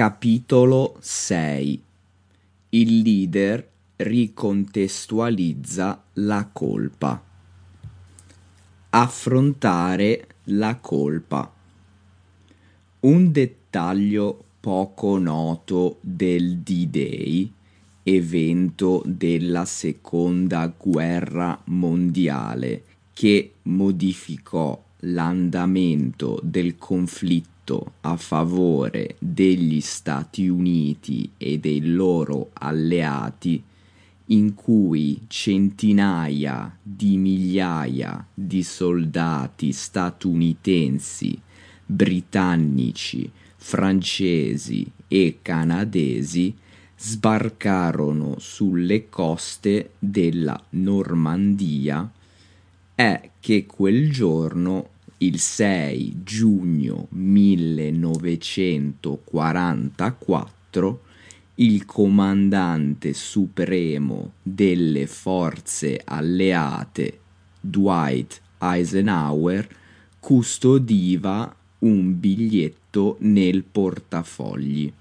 Capitolo 6 Il leader ricontestualizza la colpa. Affrontare la colpa. Un dettaglio poco noto del D-Day, evento della seconda guerra mondiale che modificò l'andamento del conflitto a favore degli Stati Uniti e dei loro alleati in cui centinaia di migliaia di soldati statunitensi, britannici, francesi e canadesi sbarcarono sulle coste della Normandia è che quel giorno il 6 giugno 1944 il comandante supremo delle forze alleate Dwight Eisenhower custodiva un biglietto nel portafogli.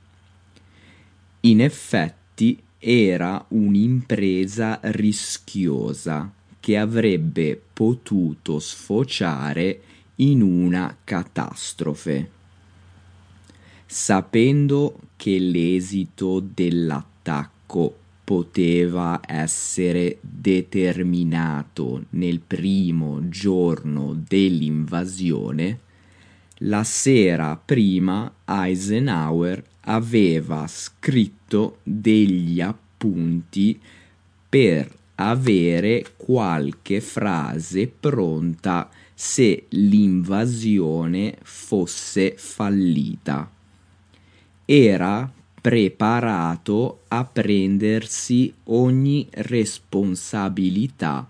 In effetti era un'impresa rischiosa che avrebbe potuto sfociare in una catastrofe. Sapendo che l'esito dell'attacco poteva essere determinato nel primo giorno dell'invasione, la sera prima Eisenhower aveva scritto degli appunti per avere qualche frase pronta se l'invasione fosse fallita. Era preparato a prendersi ogni responsabilità